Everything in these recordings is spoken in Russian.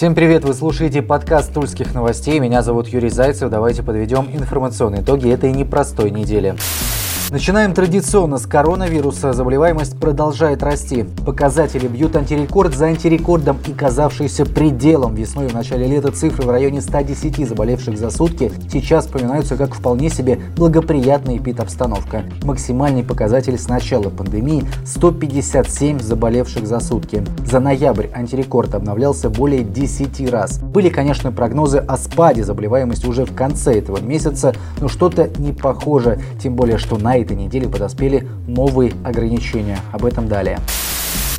Всем привет! Вы слушаете подкаст Тульских новостей. Меня зовут Юрий Зайцев. Давайте подведем информационные итоги этой непростой недели. Начинаем традиционно с коронавируса. Заболеваемость продолжает расти. Показатели бьют антирекорд за антирекордом и казавшийся пределом. Весной в начале лета цифры в районе 110 заболевших за сутки сейчас вспоминаются как вполне себе благоприятная эпид-обстановка. Максимальный показатель с начала пандемии – 157 заболевших за сутки. За ноябрь антирекорд обновлялся более 10 раз. Были, конечно, прогнозы о спаде заболеваемости уже в конце этого месяца, но что-то не похоже, тем более, что на этой неделе подоспели новые ограничения. Об этом далее.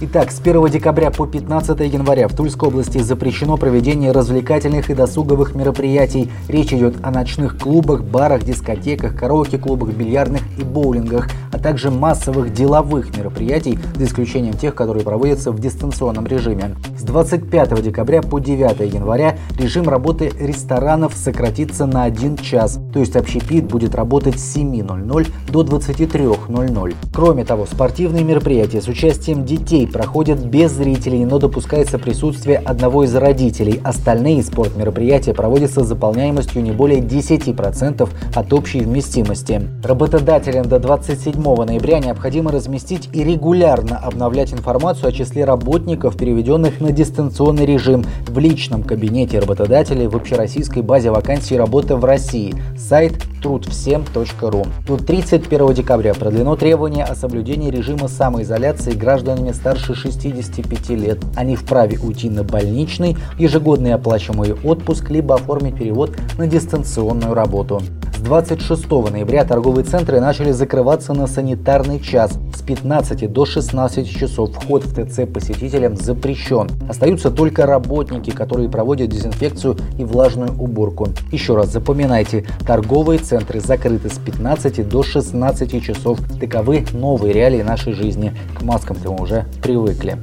Итак, с 1 декабря по 15 января в Тульской области запрещено проведение развлекательных и досуговых мероприятий. Речь идет о ночных клубах, барах, дискотеках, караоке-клубах, бильярдных и боулингах, а также массовых деловых мероприятий, за исключением тех, которые проводятся в дистанционном режиме. С 25 декабря по 9 января режим работы ресторанов сократится на 1 час, то есть общепит будет работать с 7.00 до 23.00. Кроме того, спортивные мероприятия с участием детей проходят без зрителей, но допускается присутствие одного из родителей. Остальные спортмероприятия проводятся с заполняемостью не более 10% от общей вместимости. Работодателям до 27 ноября необходимо разместить и регулярно обновлять информацию о числе работников, переведенных на дистанционный режим в личном кабинете работодателей в общероссийской базе вакансий работы в России. Сайт трудвсем.ру. До 31 декабря продлено требование о соблюдении режима самоизоляции гражданами старше старше 65 лет. Они вправе уйти на больничный, ежегодный оплачиваемый отпуск, либо оформить перевод на дистанционную работу. С 26 ноября торговые центры начали закрываться на санитарный час. С 15 до 16 часов вход в ТЦ посетителям запрещен. Остаются только работники, которые проводят дезинфекцию и влажную уборку. Еще раз запоминайте, торговые центры закрыты с 15 до 16 часов. Таковы новые реалии нашей жизни. К маскам-то мы уже привыкли.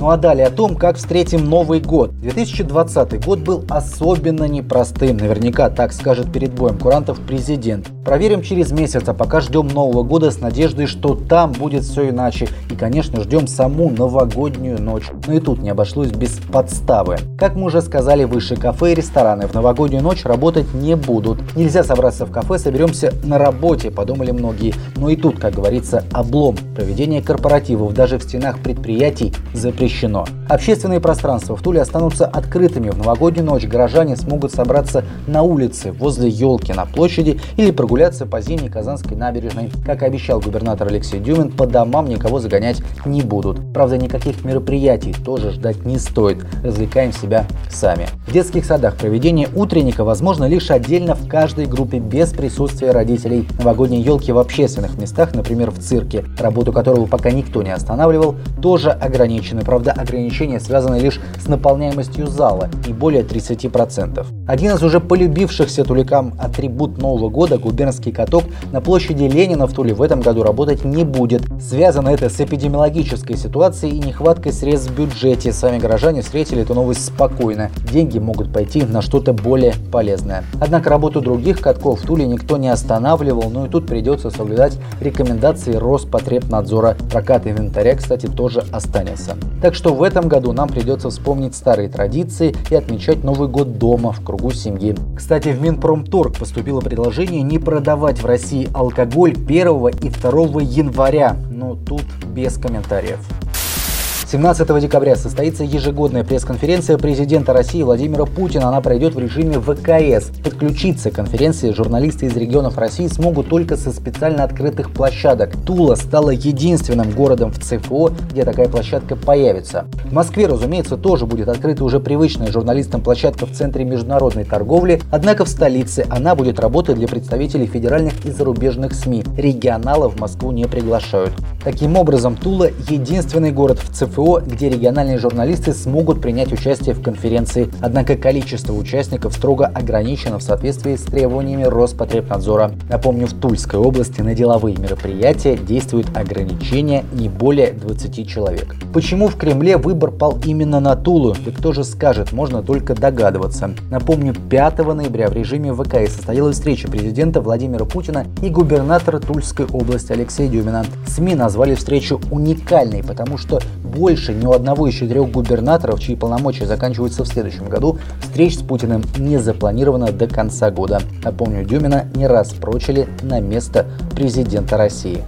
Ну а далее о том, как встретим Новый год. 2020 год был особенно непростым, наверняка так скажет перед боем курантов президент. Проверим через месяц, а пока ждем Нового года с надеждой, что там будет все иначе. И, конечно, ждем саму новогоднюю ночь. Но и тут не обошлось без подставы. Как мы уже сказали выше, кафе и рестораны в новогоднюю ночь работать не будут. Нельзя собраться в кафе, соберемся на работе, подумали многие. Но и тут, как говорится, облом. Проведение корпоративов даже в стенах предприятий запрещено запрещено. Общественные пространства в Туле останутся открытыми. В новогоднюю ночь горожане смогут собраться на улице, возле елки на площади или прогуляться по зимней Казанской набережной. Как обещал губернатор Алексей Дюмин, по домам никого загонять не будут. Правда, никаких мероприятий тоже ждать не стоит. Развлекаем себя сами. В детских садах проведение утренника возможно лишь отдельно в каждой группе без присутствия родителей. Новогодние елки в общественных местах, например в цирке, работу которого пока никто не останавливал, тоже ограничены. Правда, Правда, ограничения связаны лишь с наполняемостью зала, не более 30%. Один из уже полюбившихся туликам атрибут Нового года, губернский каток, на площади Ленина в Туле в этом году работать не будет. Связано это с эпидемиологической ситуацией и нехваткой средств в бюджете. Сами горожане встретили эту новость спокойно. Деньги могут пойти на что-то более полезное. Однако работу других катков в Туле никто не останавливал, но и тут придется соблюдать рекомендации Роспотребнадзора. Прокат инвентаря, кстати, тоже останется. Что в этом году нам придется вспомнить старые традиции и отмечать Новый год дома в кругу семьи. Кстати, в Минпромторг поступило предложение не продавать в России алкоголь 1 и 2 января, но тут без комментариев. 17 декабря состоится ежегодная пресс-конференция президента России Владимира Путина. Она пройдет в режиме ВКС. Подключиться к конференции журналисты из регионов России смогут только со специально открытых площадок. Тула стала единственным городом в ЦФО, где такая площадка появится. В Москве, разумеется, тоже будет открыта уже привычная журналистам площадка в Центре международной торговли, однако в столице она будет работать для представителей федеральных и зарубежных СМИ. Регионалов в Москву не приглашают. Таким образом, Тула – единственный город в ЦФО, КФО, где региональные журналисты смогут принять участие в конференции. Однако количество участников строго ограничено в соответствии с требованиями Роспотребнадзора. Напомню, в Тульской области на деловые мероприятия действует ограничение не более 20 человек. Почему в Кремле выбор пал именно на Тулу? Да кто же скажет, можно только догадываться. Напомню, 5 ноября в режиме ВКС состоялась встреча президента Владимира Путина и губернатора Тульской области Алексея Дюмина. СМИ назвали встречу уникальной, потому что более больше ни у одного из четырех губернаторов, чьи полномочия заканчиваются в следующем году, встреч с Путиным не запланировано до конца года. Напомню, Дюмина не раз прочили на место президента России.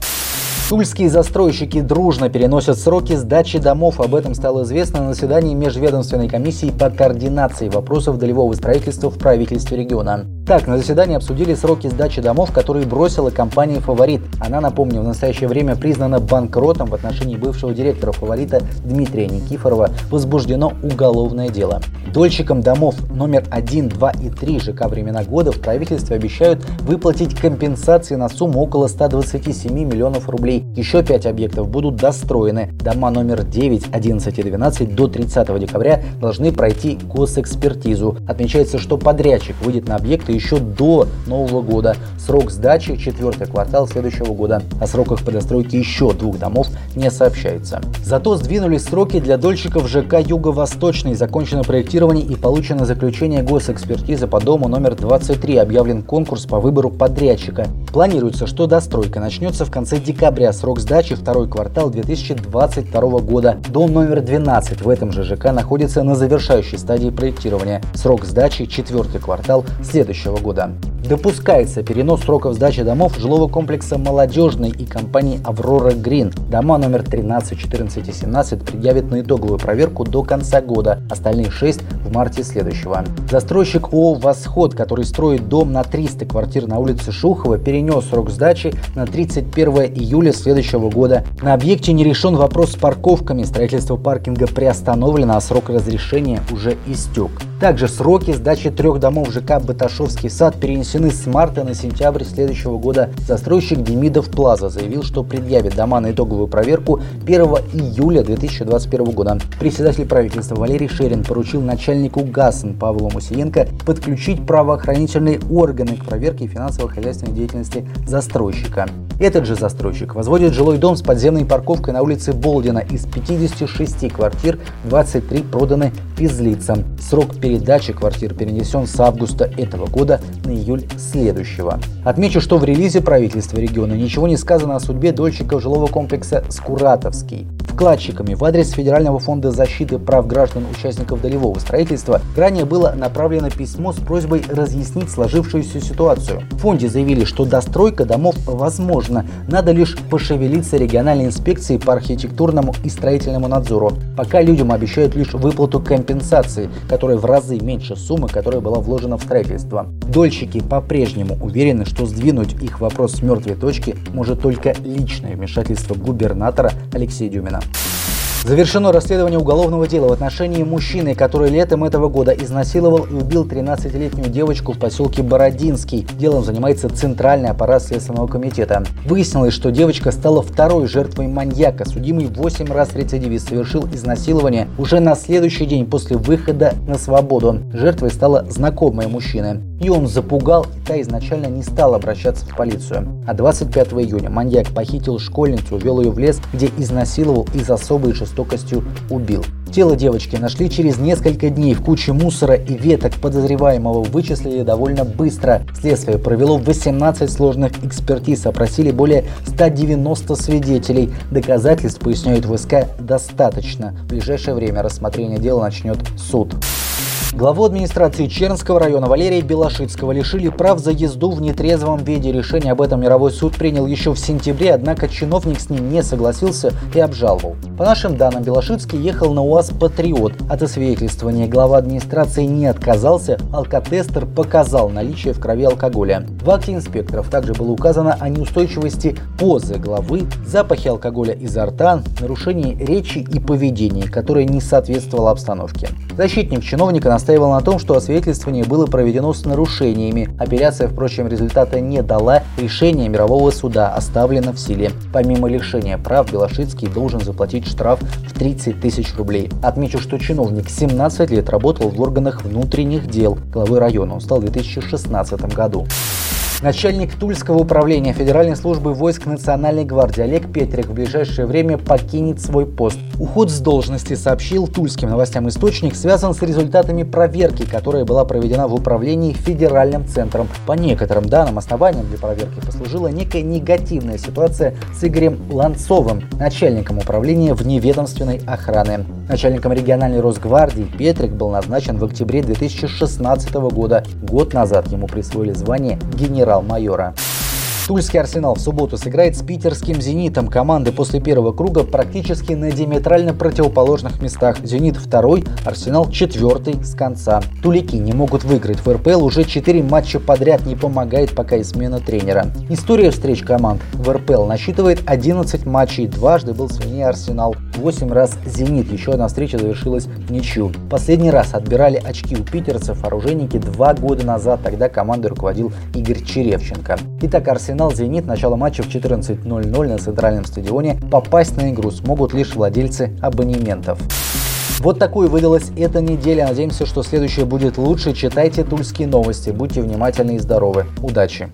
Тульские застройщики дружно переносят сроки сдачи домов. Об этом стало известно на заседании Межведомственной комиссии по координации вопросов долевого строительства в правительстве региона. Так, на заседании обсудили сроки сдачи домов, которые бросила компания «Фаворит». Она, напомню, в настоящее время признана банкротом в отношении бывшего директора «Фаворита» Дмитрия Никифорова. Возбуждено уголовное дело. Дольщикам домов номер 1, 2 и 3 ЖК «Времена года» в правительстве обещают выплатить компенсации на сумму около 127 миллионов рублей. Еще 5 объектов будут достроены. Дома номер 9, 11 и 12 до 30 декабря должны пройти госэкспертизу. Отмечается, что подрядчик выйдет на объекты еще до Нового года. Срок сдачи – четвертый квартал следующего года. О сроках по достройке еще двух домов не сообщается. Зато сдвинулись сроки для дольщиков ЖК Юго-Восточный. Закончено проектирование и получено заключение госэкспертизы по дому номер 23. Объявлен конкурс по выбору подрядчика. Планируется, что достройка начнется в конце декабря. Срок сдачи второй квартал 2022 года. Дом номер 12 в этом же ЖК находится на завершающей стадии проектирования. Срок сдачи четвертый квартал следующего следующего года. Допускается перенос сроков сдачи домов жилого комплекса «Молодежный» и компании «Аврора Грин». Дома номер 13, 14 и 17 предъявят на итоговую проверку до конца года, остальные 6 в марте следующего. Застройщик ООО «Восход», который строит дом на 300 квартир на улице Шухова, перенес срок сдачи на 31 июля следующего года. На объекте не решен вопрос с парковками, строительство паркинга приостановлено, а срок разрешения уже истек. Также сроки сдачи трех домов ЖК «Баташовский сад» перенесены с марта на сентябрь следующего года. Застройщик Демидов Плаза заявил, что предъявит дома на итоговую проверку 1 июля 2021 года. Председатель правительства Валерий Шерин поручил начальнику ГАСН Павлу Мусиенко подключить правоохранительные органы к проверке финансово-хозяйственной деятельности застройщика. Этот же застройщик возводит жилой дом с подземной парковкой на улице Болдина. Из 56 квартир 23 проданы физлицам. Срок передачи квартир перенесен с августа этого года на июль следующего. Отмечу, что в релизе правительства региона ничего не сказано о судьбе дольщиков жилого комплекса «Скуратовский». Вкладчиками в адрес Федерального фонда защиты прав граждан участников долевого строительства ранее было направлено письмо с просьбой разъяснить сложившуюся ситуацию. В фонде заявили, что достройка домов возможна, надо лишь пошевелиться региональной инспекции по архитектурному и строительному надзору. Пока людям обещают лишь выплату компенсации, которая в разы меньше суммы, которая была вложена в строительство. Дольщики по-прежнему уверены, что сдвинуть их вопрос с мертвой точки может только личное вмешательство губернатора Алексея Дюмина. Завершено расследование уголовного дела в отношении мужчины, который летом этого года изнасиловал и убил 13-летнюю девочку в поселке Бородинский. Делом занимается Центральный аппарат Следственного комитета. Выяснилось, что девочка стала второй жертвой маньяка. Судимый 8 раз рецидивист совершил изнасилование уже на следующий день после выхода на свободу. Жертвой стала знакомая мужчины. Ее он запугал, и та изначально не стала обращаться в полицию. А 25 июня маньяк похитил школьницу, увел ее в лес, где изнасиловал и с особой жестокостью жестокостью убил. Тело девочки нашли через несколько дней в куче мусора и веток подозреваемого вычислили довольно быстро. Следствие провело 18 сложных экспертиз, опросили более 190 свидетелей. Доказательств, поясняют ВСК, достаточно. В ближайшее время рассмотрение дела начнет суд. Главу администрации Чернского района Валерия Белошицкого лишили прав за езду в нетрезвом виде. Решение об этом мировой суд принял еще в сентябре, однако чиновник с ним не согласился и обжаловал. По нашим данным, Белошицкий ехал на УАЗ «Патриот». От освидетельствования глава администрации не отказался, алкотестер показал наличие в крови алкоголя. В акте инспекторов также было указано о неустойчивости позы главы, запахе алкоголя изо рта, нарушении речи и поведения, которое не соответствовало обстановке. Защитник чиновника настаивал на том, что освидетельствование было проведено с нарушениями. Апелляция, впрочем, результата не дала. Решение мирового суда оставлено в силе. Помимо лишения прав, Белошицкий должен заплатить штраф в 30 тысяч рублей. Отмечу, что чиновник 17 лет работал в органах внутренних дел главы района. Он стал в 2016 году. Начальник Тульского управления Федеральной службы войск Национальной гвардии Олег Петрик в ближайшее время покинет свой пост. Уход с должности, сообщил тульским новостям источник, связан с результатами проверки, которая была проведена в управлении Федеральным центром. По некоторым данным, основанием для проверки послужила некая негативная ситуация с Игорем Ланцовым, начальником управления вневедомственной охраны. Начальником региональной Росгвардии Петрик был назначен в октябре 2016 года. Год назад ему присвоили звание генерал-майора. Тульский «Арсенал» в субботу сыграет с питерским «Зенитом». Команды после первого круга практически на диаметрально противоположных местах. «Зенит» второй, «Арсенал» четвертый с конца. Тулики не могут выиграть в РПЛ уже 4 матча подряд, не помогает пока и смена тренера. История встреч команд в РПЛ насчитывает 11 матчей, дважды был сильнее «Арсенал». 8 раз «Зенит». Еще одна встреча завершилась ничью. Последний раз отбирали очки у питерцев оружейники два года назад. Тогда командой руководил Игорь Черевченко. Итак, «Арсенал» «Зенит». Начало матча в 14.00 на центральном стадионе. Попасть на игру смогут лишь владельцы абонементов. Вот такой выдалась эта неделя. Надеемся, что следующая будет лучше. Читайте тульские новости. Будьте внимательны и здоровы. Удачи!